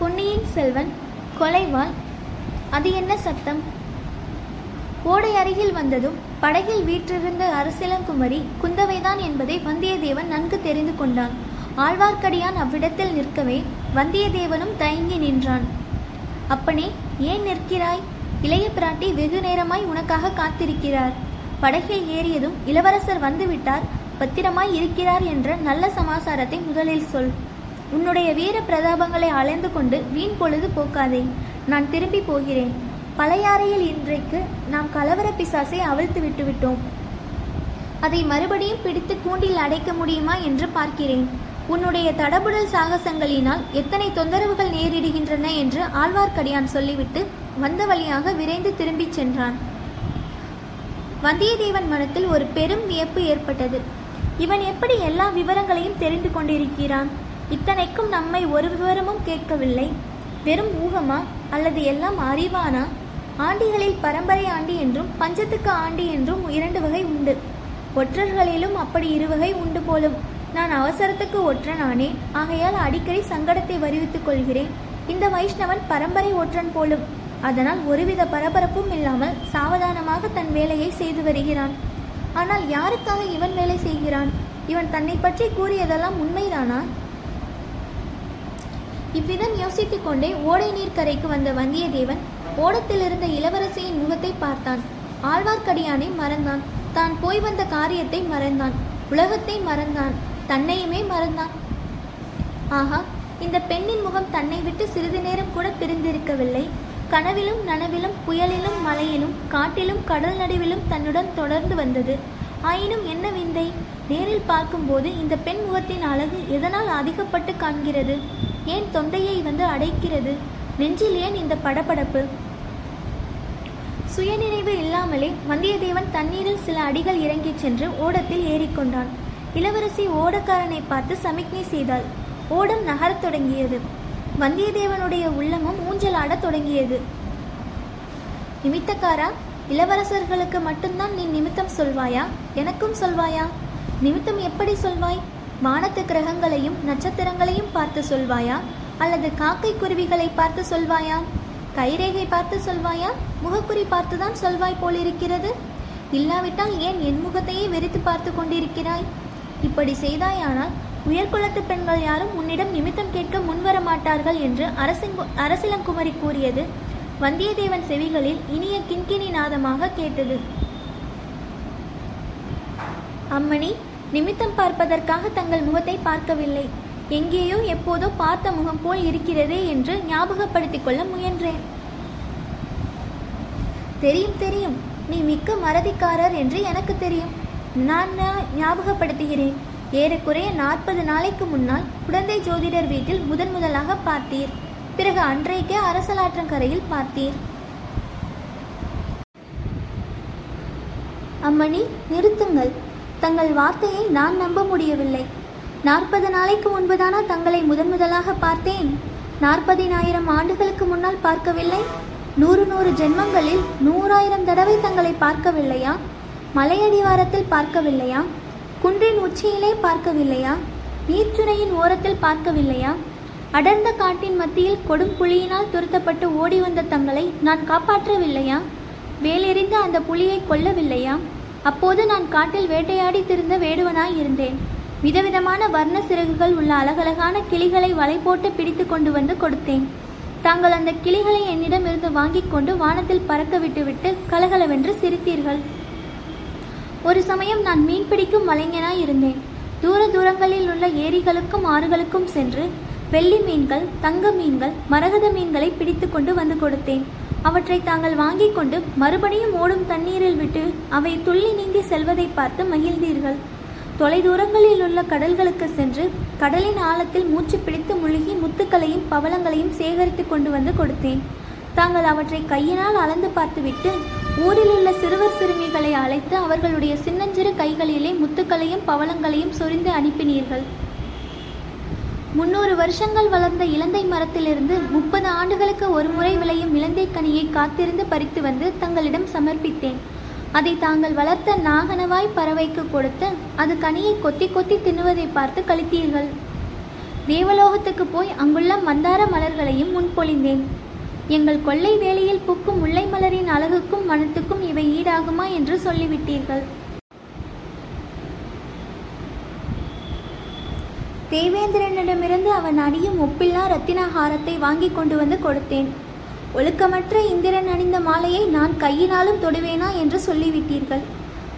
பொன்னியின் செல்வன் கொலைவாள் அது என்ன சத்தம்? ஓடை அருகில் வந்ததும் படகில் வீற்றிருந்த அரசிலங்குமரி குந்தவைதான் என்பதை வந்தியத்தேவன் நன்கு தெரிந்து கொண்டான். ஆழ்வார்க்கடியான் அவ்விடத்தில் நிற்கவே வந்தியத்தேவனும் தயங்கி நின்றான். அப்பனே ஏன் நிற்கிறாய்? இளைய பிராட்டி வெகு நேரமாய் உனக்காக காத்திருக்கிறார். படகில் ஏறியதும் இளவரசர் வந்துவிட்டார். பத்திரமாய் இருக்கிறார் என்ற நல்ல சமாசாரத்தை முதலில் சொல். உன்னுடைய வீர பிரதாபங்களை அலைந்து கொண்டு வீண் பொழுது போக்காதே. நான் திரும்பி போகிறேன். பழையாறையில் இன்றைக்கு நாம் கலவர பிசாசை அவிழ்த்து விட்டுவிட்டோம் அதை மறுபடியும் பிடித்து கூண்டில் அடைக்க முடியுமா என்று பார்க்கிறேன். உன்னுடைய தடபுடல் சாகசங்களினால் எத்தனை தொந்தரவுகள் நேரிடுகின்றன என்று ஆழ்வார்க்கடியான் சொல்லிவிட்டு வந்த வழியாக விரைந்து திரும்பிச் சென்றான். வந்தியத்தேவன் மனத்தில் ஒரு பெரும் வியப்பு ஏற்பட்டது. இவன் எப்படி எல்லா விவரங்களையும் தெரிந்து கொண்டிருக்கிறான்? இத்தனைக்கும் நம்மை ஒரு விவரமும் கேட்கவில்லை. வெறும் ஊகமா அல்லது எல்லாம் அறிவானா? ஆண்டிகளில் பரம்பரை ஆண்டி என்றும் பஞ்சத்துக்கு ஆண்டி என்றும் இரண்டு வகை உண்டு. ஒற்றர்களிலும் அப்படி இருவகை உண்டு போலும். நான் அவசரத்துக்கு ஒற்றனானே ஆகையால் அடிக்கடி சங்கடத்தை வருவித்துக் கொள்கிறேன். இந்த வைஷ்ணவன் பரம்பரை ஒற்றன் போலும். அதனால் ஒருவித பரபரப்பும் இல்லாமல் சாவதானமாக தன் வேலையை செய்து வருகிறான். ஆனால் யாருக்காக இவன் வேலை செய்கிறான்? இவன் தன்னை பற்றி கூறியதெல்லாம் உண்மைதானா? இவ்விதம் யோசித்துக் கொண்டே ஓடை நீர்க்கரைக்கு வந்த வந்தியத்தேவன் ஓடத்திலிருந்த இளவரசியின் முகத்தை பார்த்தான். ஆழ்வார்க்கடியானை மறந்தான். தான் போய் வந்த காரியத்தை மறந்தான். உலகத்தை மறந்தான். தன்னையுமே மறந்தான். ஆஹா இந்த பெண்ணின் முகம் தன்னை விட்டு சிறிது நேரம் கூட பிரிந்திருக்கவில்லை. கனவிலும் நனவிலும் புயலிலும் மலையிலும் காட்டிலும் கடல் நடுவிலும் தன்னுடன் தொடர்ந்து வந்தது. ஆயினும் என்ன விந்தை? நேரில் பார்க்கும்போது இந்த பெண் முகத்தின் அழகு எதனால் அதிகப்பட்டு காண்கிறது? ஏன் தொண்டையை வந்து அடைக்கிறது? நெஞ்சில் ஏன் இந்த படபடப்பு? சுயநினைவு இல்லாமலே வந்தியத்தேவன் தண்ணீரில் சில அடிகள் இறங்கிச் சென்று ஓடத்தில் ஏறிக்கொண்டான். இளவரசி ஓடக்காரனை பார்த்து சமிக்ஞை செய்தாள். ஓடம் நகரத் தொடங்கியது. வந்தியத்தேவனுடைய உள்ளமும் ஊஞ்சலாடத் தொடங்கியது. நிமித்தக்காரா இளவரசர்களுக்கு மட்டும்தான் நீ நிமித்தம் சொல்வாயா? எனக்கும் சொல்வாயா? நிமித்தம் எப்படி சொல்வாய்? வானத்து கிரகங்களையும் நட்சத்திரங்களையும் பார்த்து சொல்வாயா? அல்லது காக்கை குருவிகளை பார்த்து சொல்வாயா? கைரேகை பார்த்து சொல்வாயா? முகக்குறி பார்த்துதான் சொல்வாய் போலிருக்கிறது. இல்லாவிட்டால் ஏன் என் முகத்தையே வெறித்து பார்த்து கொண்டிருக்கிறாய்? இப்படி செய்தாயானால் உயர்குலத்து பெண்கள் யாரும் உன்னிடம் நிமித்தம் கேட்க முன்வர மாட்டார்கள் என்று அரசங்கு அரசிலங்குமரி கூறியது வந்தியத்தேவன் செவிகளில் இனிய கிண்கிணி நாதமாக கேட்டது. அம்மணி நிமித்தம் பார்ப்பதற்காக தங்கள் முகத்தை பார்க்கவில்லை. எங்கேயோ எப்போதோ பார்த்த முகம் போல் இருக்கிறதே என்று ஞாபகப்படுத்திக் கொள்ள முயன்றேன். தெரியும் தெரியும். நீ மிக்க மறதிக்காரர் என்று எனக்கு தெரியும். நான் ஞாபகப்படுத்துகிறேன். ஏறக்குறைய நாற்பது நாளைக்கு முன்னால் குழந்தை ஜோதிடர் வீட்டில் முதன் முதலாக பார்த்தீர். பிறகு அன்றைக்கே அரசலாற்றங்கரையில் பார்த்தீர். அம்மணி நிறுத்துங்கள். தங்கள் வார்த்தையை நான் நம்ப முடியவில்லை. நாற்பது நாளைக்கு முன்புதானா தங்களை முதன் முதலாக பார்த்தேன்? நாற்பதினாயிரம் ஆண்டுகளுக்கு முன்னால் பார்க்கவில்லை? நூறு நூறு ஜென்மங்களில் நூறாயிரம் தடவை தங்களை பார்க்கவில்லையா? மலையடிவாரத்தில் பார்க்கவில்லையா? குன்றின் உச்சியிலே பார்க்கவில்லையா? நீர்ச்சுனையின் ஓரத்தில் பார்க்கவில்லையா? அடர்ந்த காட்டின் மத்தியில் கொடும் புலியினால் துரத்தப்பட்டு ஓடி வந்த தங்களை நான் காப்பாற்றவில்லையா? வேலெறிந்த அந்த புலியை கொல்லவில்லையா? அப்போது நான் காட்டில் வேட்டையாடி திரிந்த வேடுவனாய் இருந்தேன். விதவிதமான வர்ண சிறகுகள் உள்ள அழகழகான கிளிகளை வலை போட்டு பிடித்து கொண்டு வந்து கொடுத்தேன். தாங்கள் அந்த கிளிகளை என்னிடம் இருந்து வாங்கிக் கொண்டு வானத்தில் பறக்க விட்டுவிட்டு கலகலவென்று சிரித்தீர்கள். ஒரு சமயம் நான் மீன் பிடிக்கும் வலைஞனாய் இருந்தேன். தூர தூரங்களில் உள்ள ஏரிகளுக்கும் ஆறுகளுக்கும் சென்று வெள்ளி மீன்கள் தங்க மீன்கள் மரகத மீன்களை பிடித்து கொண்டு வந்து கொடுத்தேன். அவற்றை தாங்கள் வாங்கிக் கொண்டு மறுபடியும் ஓடும் தண்ணீரில் விட்டு அவை துள்ளி நீங்கி செல்வதை பார்த்து மகிழ்ந்தீர்கள். தொலைதூரங்களில் உள்ள கடல்களுக்கு சென்று கடலின் ஆழத்தில் மூச்சு பிடித்து முழுகி முத்துக்களையும் பவளங்களையும் சேகரித்து கொண்டு வந்து கொடுத்தேன். தாங்கள் அவற்றை கையினால் அளந்து பார்த்துவிட்டு ஊரில் உள்ள சிறுவர் சிறுமிகளை அழைத்து அவர்களுடைய சின்னஞ்சிறு கைகளிலே முத்துக்களையும் பவளங்களையும் சொரிந்து அனுப்பினீர்கள். முன்னூறு வருஷங்கள் வளர்ந்த இலந்தை மரத்திலிருந்து முப்பது ஆண்டுகளுக்கு ஒரு முறை விளையும் இலந்தை கனியை காத்திருந்து பறித்து வந்து தங்களிடம் சமர்ப்பித்தேன். அதை தாங்கள் வளர்த்த நாகனவாய் பறவைக்கு கொடுத்து அது கனியை கொத்தி கொத்தி தின்னுவதை பார்த்து கழித்தீர்கள். தேவலோகத்துக்கு போய் அங்குள்ள மந்தார மலர்களையும் முன்பொழிந்தேன். எங்கள் கொள்ளை வேளையில் பூக்கும் முல்லை மலரின் அழகுக்கும் மனத்துக்கும் இவை ஈடாகுமா என்று சொல்லிவிட்டீர்கள். தேவேந்திரனிடமிருந்து அவன் அணியும் ஒப்பில்லா ரத்தினஹாரத்தை வாங்கி கொண்டு வந்து கொடுத்தேன். ஒழுக்கமற்ற இந்திரன் அணிந்த மாலையை நான் கையினாலும் தொடுவேனா என்று சொல்லிவிட்டீர்கள்.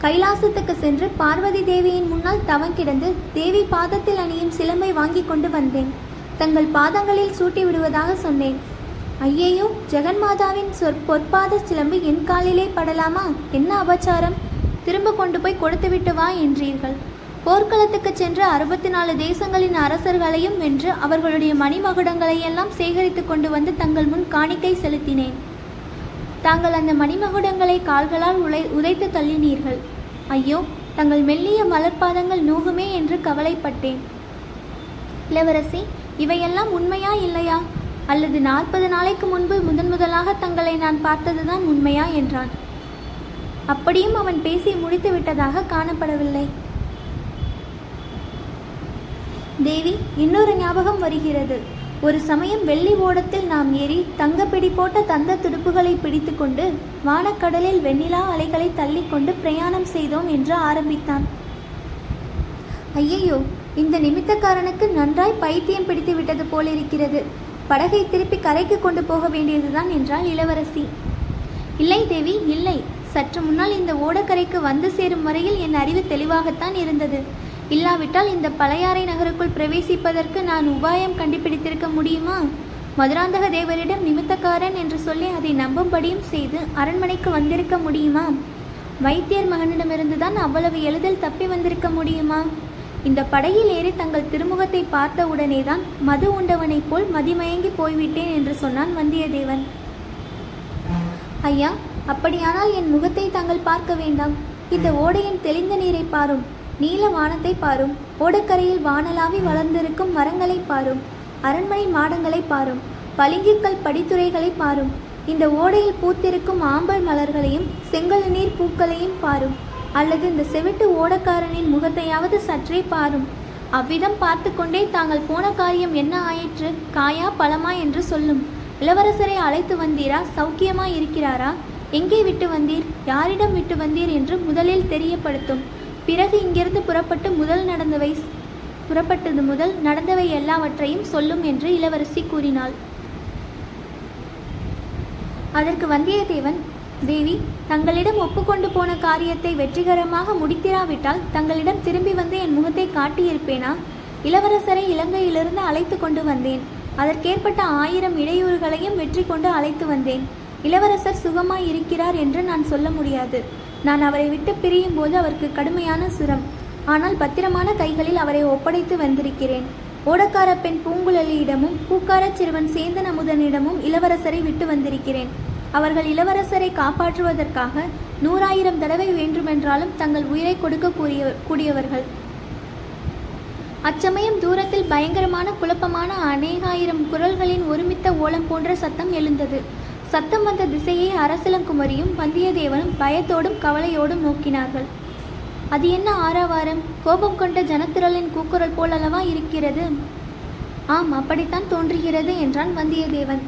கைலாசத்துக்கு சென்று பார்வதி தேவியின் முன்னால் தவம் கிடந்து தேவி பாதத்தில் அணியும் சிலம்பை வாங்கி கொண்டு வந்தேன். தங்கள் பாதங்களில் சூட்டி விடுவதாக சொன்னேன். ஐயையோ ஜெகன்மாதாவின் சொற் பொற்பாத சிலம்பு என் காலிலே படலாமா? என்ன அபச்சாரம்? திரும்ப கொண்டு போய் கொடுத்துவிட்டு வா என்றீர்கள். போர்க்களத்துக்கு சென்று அறுபத்தி நாலு தேசங்களின் அரசர்களையும் வென்று அவர்களுடைய மணிமகுடங்களையெல்லாம் சேகரித்து கொண்டு வந்து தங்கள் முன் காணிக்கை செலுத்தினேன். தாங்கள் அந்த மணிமகுடங்களை கால்களால் உலை உதைத்து தள்ளினீர்கள். ஐயோ தங்கள் மெல்லிய மலர்பாதங்கள் நூகுமே என்று கவலைப்பட்டேன். இளவரசி இவையெல்லாம் உண்மையா இல்லையா? அல்லது நாற்பது நாளைக்கு முன்பு முதன் முதலாக தங்களை நான் பார்த்ததுதான் உண்மையா என்றான். அப்படியும் அவன் பேசி முடித்து விட்டதாக காணப்படவில்லை. தேவி இன்னொரு ஞாபகம் வருகிறது. ஒரு சமயம் வெள்ளி ஓடத்தில் நாம் ஏறி தங்கப்பிடி போட்ட தந்த துடுப்புகளை பிடித்துக்கொண்டு வானக்கடலில் வெண்ணிலா அலைகளை தள்ளிக்கொண்டு பிரயாணம் செய்தோம் என்று ஆரம்பித்தான். ஐயையோ இந்த நிமித்தக்காரனுக்கு நன்றாய் பைத்தியம் பிடித்து விட்டது போலிருக்கிறது. படகை திருப்பி கரைக்கு கொண்டு போக வேண்டியதுதான் என்றாள் இளவரசி. இல்லை தேவி இல்லை. சற்று முன்னால் இந்த ஓடக்கரைக்கு வந்து சேரும் வரையில் என் அறிவு தெளிவாகத்தான் இருந்தது. இல்லாவிட்டால் இந்த பழையாறை நகருக்குள் பிரவேசிப்பதற்கு நான் உபாயம் கண்டுபிடித்திருக்க முடியுமா? மதுராந்தக தேவரிடம் நிமித்தக்காரன் என்று சொல்லி அதை நம்பும்படியும் செய்து அரண்மனைக்கு வந்திருக்க முடியுமா? வைத்தியர் மகனிடமிருந்து தான் அவ்வளவு எளிதில் தப்பி வந்திருக்க முடியுமா? இந்த படகில் ஏறி தங்கள் திருமுகத்தை பார்த்த உடனேதான் மது உண்டவனைப் போல் மதிமயங்கி போய்விட்டேன் என்று சொன்னான் வந்தியத்தேவன். ஐயா அப்படியானால் என் முகத்தை தாங்கள் பார்க்க வேண்டாம். இந்த ஓடையின் தெளிந்த நீரை பாரும். நீல வானத்தை பாரும். ஓடக்கரையில் வானலாவி வளர்ந்திருக்கும் மரங்களை பாரும். அரண்மனை மாடங்களை பாரும். பளிங்குக்கல் படித்துறைகளை பாரும். இந்த ஓடையில் பூத்திருக்கும் ஆம்பல் மலர்களையும் செங்கல் நீர் பூக்களையும் பாரும். அல்லது இந்த செவிட்டு ஓடக்காரனின் முகத்தையாவது சற்றே பாரும். அவ்விதம் பார்த்து கொண்டே தாங்கள் போன காரியம் என்ன ஆயிற்று? காயா பழமா என்று சொல்லும். இளவரசரை அழைத்து வந்தீரா? சௌக்கியமா இருக்கிறாரா? எங்கே விட்டு வந்தீர்? யாரிடம் விட்டு வந்தீர் என்று முதலில் தெரியப்படுத்தும். பிறகு இங்கிருந்து புறப்பட்டு முதல் நடந்தவை புறப்பட்டது முதல் நடந்தவை எல்லாவற்றையும் சொல்லும் என்று இளவரசி கூறினாள். அதற்கு வந்தியத்தேவன் தேவி தங்களிடம் ஒப்புக்கொண்டு போன காரியத்தை வெற்றிகரமாக முடித்திராவிட்டால் தங்களிடம் திரும்பி வந்து என் முகத்தை காட்டியிருப்பேனா? இளவரசரை இலங்கையிலிருந்து அழைத்து கொண்டு வந்தேன். அதற்கேற்பட்ட ஆயிரம் இடையூறுகளையும் வெற்றி கொண்டு அழைத்து வந்தேன். இளவரசர் சுகமாய் இருக்கிறார் என்று நான் சொல்ல முடியாது. நான் அவரை விட்டு பிரியும் போது அவருக்கு கடுமையான சுரம். ஆனால் பத்திரமான கைகளில் அவரை ஒப்படைத்து வந்திருக்கிறேன். ஓடக்கார பெண் பூங்குழலியிடமும் பூக்கார சிறுவன் சேந்தன் அமுதனிடமும் இளவரசரை விட்டு வந்திருக்கிறேன். அவர்கள் இளவரசரை காப்பாற்றுவதற்காக நூறாயிரம் தடவை வேண்டுமென்றாலும் தங்கள் உயிரை கொடுக்க கூறிய கூடியவர்கள். அச்சமயம் தூரத்தில் பயங்கரமான குழப்பமான அநேகாயிரம் குரல்களின் ஒருமித்த ஓலம் போன்ற சத்தம் எழுந்தது. சத்தம் வந்த திசையை அரசலங்குமரியும் வந்தியத்தேவனும் பயத்தோடும் கவலையோடும் நோக்கினார்கள். அது என்ன ஆரவாரம்? கோபம் கொண்ட ஜனத்திரளின் கூக்குரல் போல் அல்லவா இருக்கிறது? ஆம் அப்படித்தான் தோன்றுகிறது என்றான் வந்தியத்தேவன்.